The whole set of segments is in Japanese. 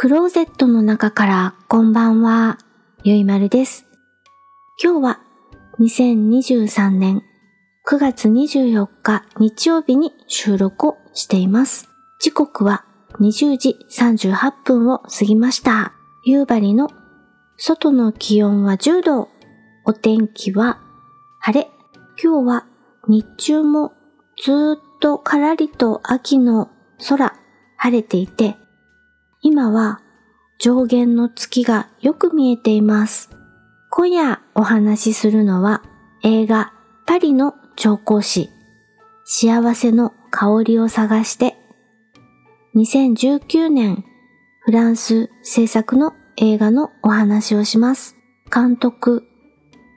クローゼットの中からこんばんは、ゆいまるです。今日は2023年9月24日日曜日に収録をしています。時刻は20時38分を過ぎました。夕張の外の気温は10度。お天気は晴れ。今日は日中もずっとからりと秋の空晴れていて、今は上限の月がよく見えています。今夜お話しするのは映画パリの調香師幸せの香りを探して2019年フランス制作の映画のお話をします。監督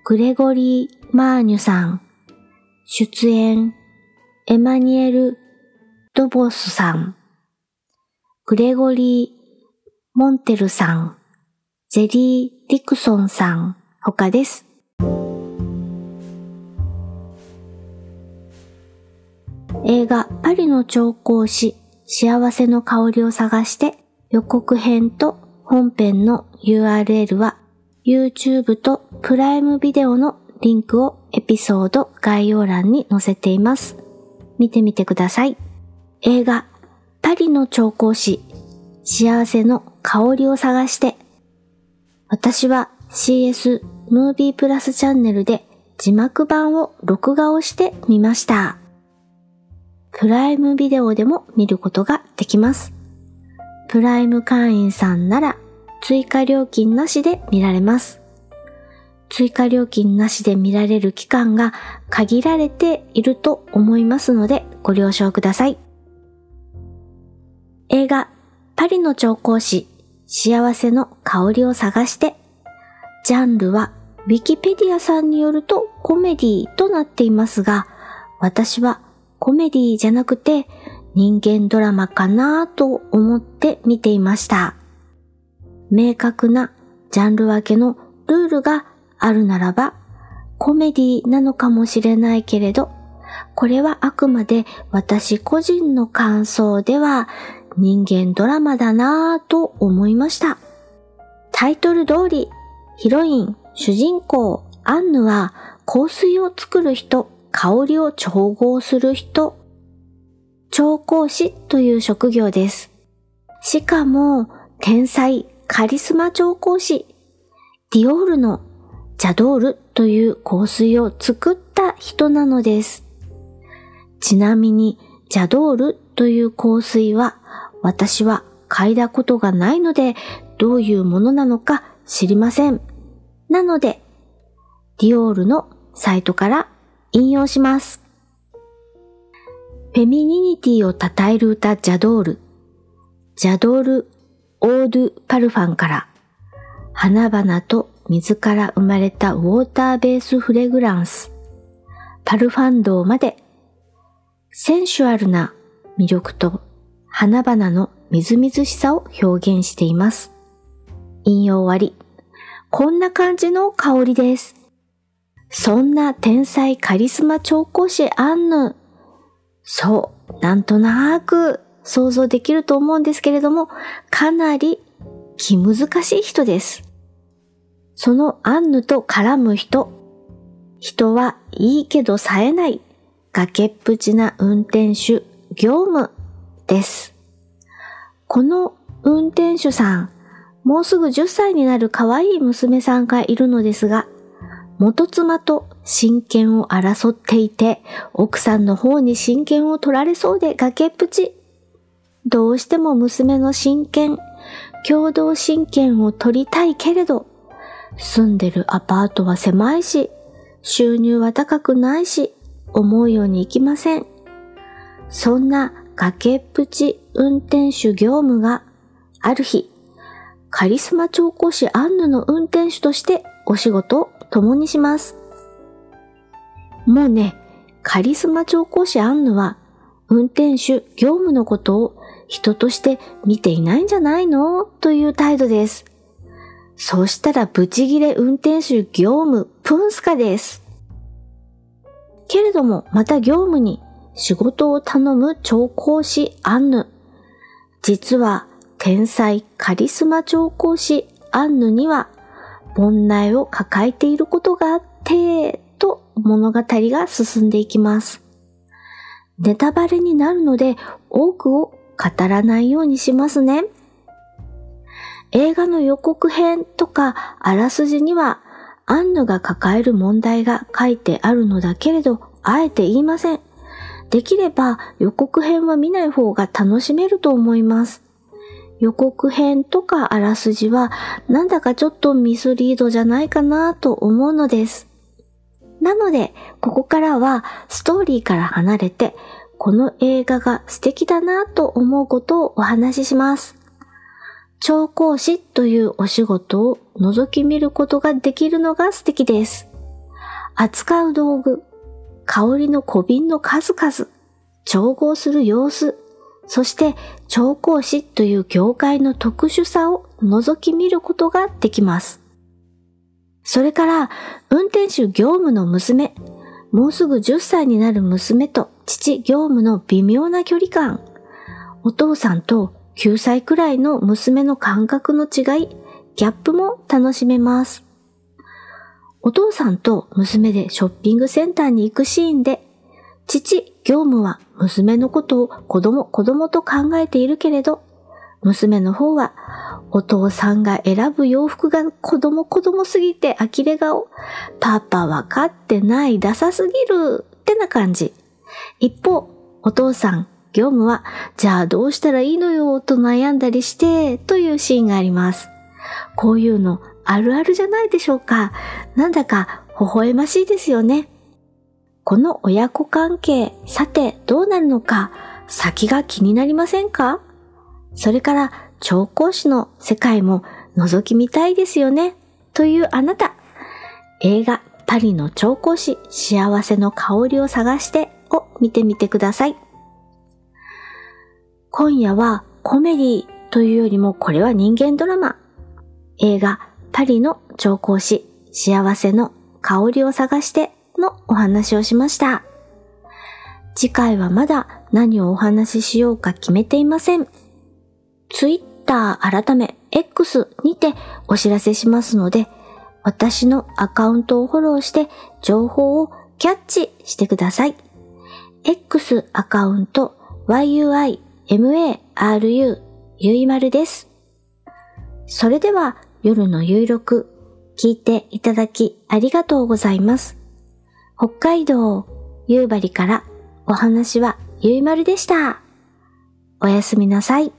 グレゴリー・マーニュさん出演エマニエル・ドボスさんグレゴリー・モンテルさん、ジェリー・ディクソンさん、他です。映画パリの調香師幸せの香りを探して予告編と本編の URL は YouTube とプライムビデオのリンクをエピソード概要欄に載せています。見てみてください。映画パリの調香師幸せの香りを探して私は CS ムービープラスチャンネルで字幕版を録画をしてみました。プライムビデオでも見ることができます。プライム会員さんなら追加料金なしで見られます。追加料金なしで見られる期間が限られていると思いますのでご了承ください。映画パリの調香師幸せの香りを探してジャンルはウィキペディアさんによるとコメディとなっていますが私はコメディじゃなくて人間ドラマかなと思って見ていました。明確なジャンル分けのルールがあるならばコメディなのかもしれないけれどこれはあくまで私個人の感想では人間ドラマだなぁと思いました。タイトル通り、ヒロイン、主人公、アンヌは香水を作る人、香りを調合する人、調香師という職業です。しかも、天才、カリスマ調香師、ディオールのジャドールという香水を作った人なのです。ちなみに、ジャドールという香水は私は嗅いだことがないのでどういうものなのか知りません。なので、ディオールのサイトから引用します。フェミニニティを称える歌ジャドール。ジャドール・オードゥ・パルファンから花々と水から生まれたウォーターベースフレグランス。パルファンドまでセンシュアルな魅力と花々のみずみずしさを表現しています。引用終わり。こんな感じの香りです。そんな天才カリスマ調香師アンヌ。そう、なんとなく想像できると思うんですけれども、かなり気難しい人です。そのアンヌと絡む人。人はいいけど冴えない。崖っぷちな運転手、業務です。この運転手さん、もうすぐ10歳になる可愛い娘さんがいるのですが、元妻と親権を争っていて、奥さんの方に親権を取られそうで崖っぷち。どうしても娘の親権、共同親権を取りたいけれど、住んでるアパートは狭いし、収入は高くないし、思うようにいきません。そんな崖っぷち運転手業務がある日、カリスマ調香師アンヌの運転手としてお仕事を共にします。もうね、カリスマ調香師アンヌは運転手業務のことを人として見ていないんじゃないの？という態度です。そうしたらブチギレ運転手業務プンスカです。けれどもまた業務に仕事を頼む調香師アンヌ。実は天才カリスマ調香師アンヌには煩悩を抱えていることがあって、と物語が進んでいきます。ネタバレになるので多くを語らないようにしますね。映画の予告編とかあらすじにはアンヌが抱える問題が書いてあるのだけれど、あえて言いません。できれば予告編は見ない方が楽しめると思います。予告編とかあらすじはなんだかちょっとミスリードじゃないかなと思うのです。なので、ここからはストーリーから離れて、この映画が素敵だなと思うことをお話しします。調香師というお仕事を覗き見ることができるのが素敵です。扱う道具、香りの小瓶の数々、調合する様子、そして調香師という業界の特殊さを覗き見ることができます。それから、運転手業務の娘、もうすぐ10歳になる娘と父業務の微妙な距離感、お父さんと9歳くらいの娘の感覚の違い、ギャップも楽しめます。お父さんと娘でショッピングセンターに行くシーンで、父、業務は娘のことを子供、子供と考えているけれど、娘の方はお父さんが選ぶ洋服が子供子供すぎて呆れ顔。パパわかってない、ダサすぎるってな感じ。一方、お父さん、業務は、じゃあどうしたらいいのよと悩んだりして、というシーンがあります。こういうのあるあるじゃないでしょうか。なんだか微笑ましいですよね。この親子関係、さてどうなるのか、先が気になりませんか？それから、調香師の世界も覗き見たいですよね。というあなた。映画、パリの調香師、幸せの香りを探してを見てみてください。今夜はコメディというよりもこれは人間ドラマ。映画パリの調香師幸せの香りを探してのお話をしました。次回はまだ何をお話ししようか決めていません。Twitter 改め X にてお知らせしますので、私のアカウントをフォローして情報をキャッチしてください。X アカウント yui maru ゆいまるです。それでは夜のゆいろく聞いていただきありがとうございます。北海道夕張からお話はゆいまるでした。おやすみなさい。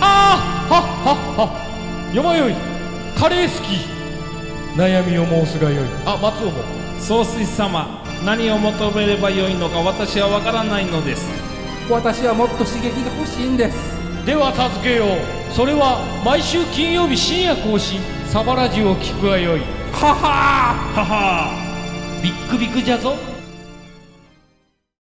ああはっはっはよまよいカレー好き悩みを申すがよいあ松尾も総帥様何を求めればよいのか私は分からないのです。私はもっと刺激が欲しいんです。では授けよう。それは毎週金曜日深夜更新。サバラジュを聞くがよい。ははははビックビックじゃぞ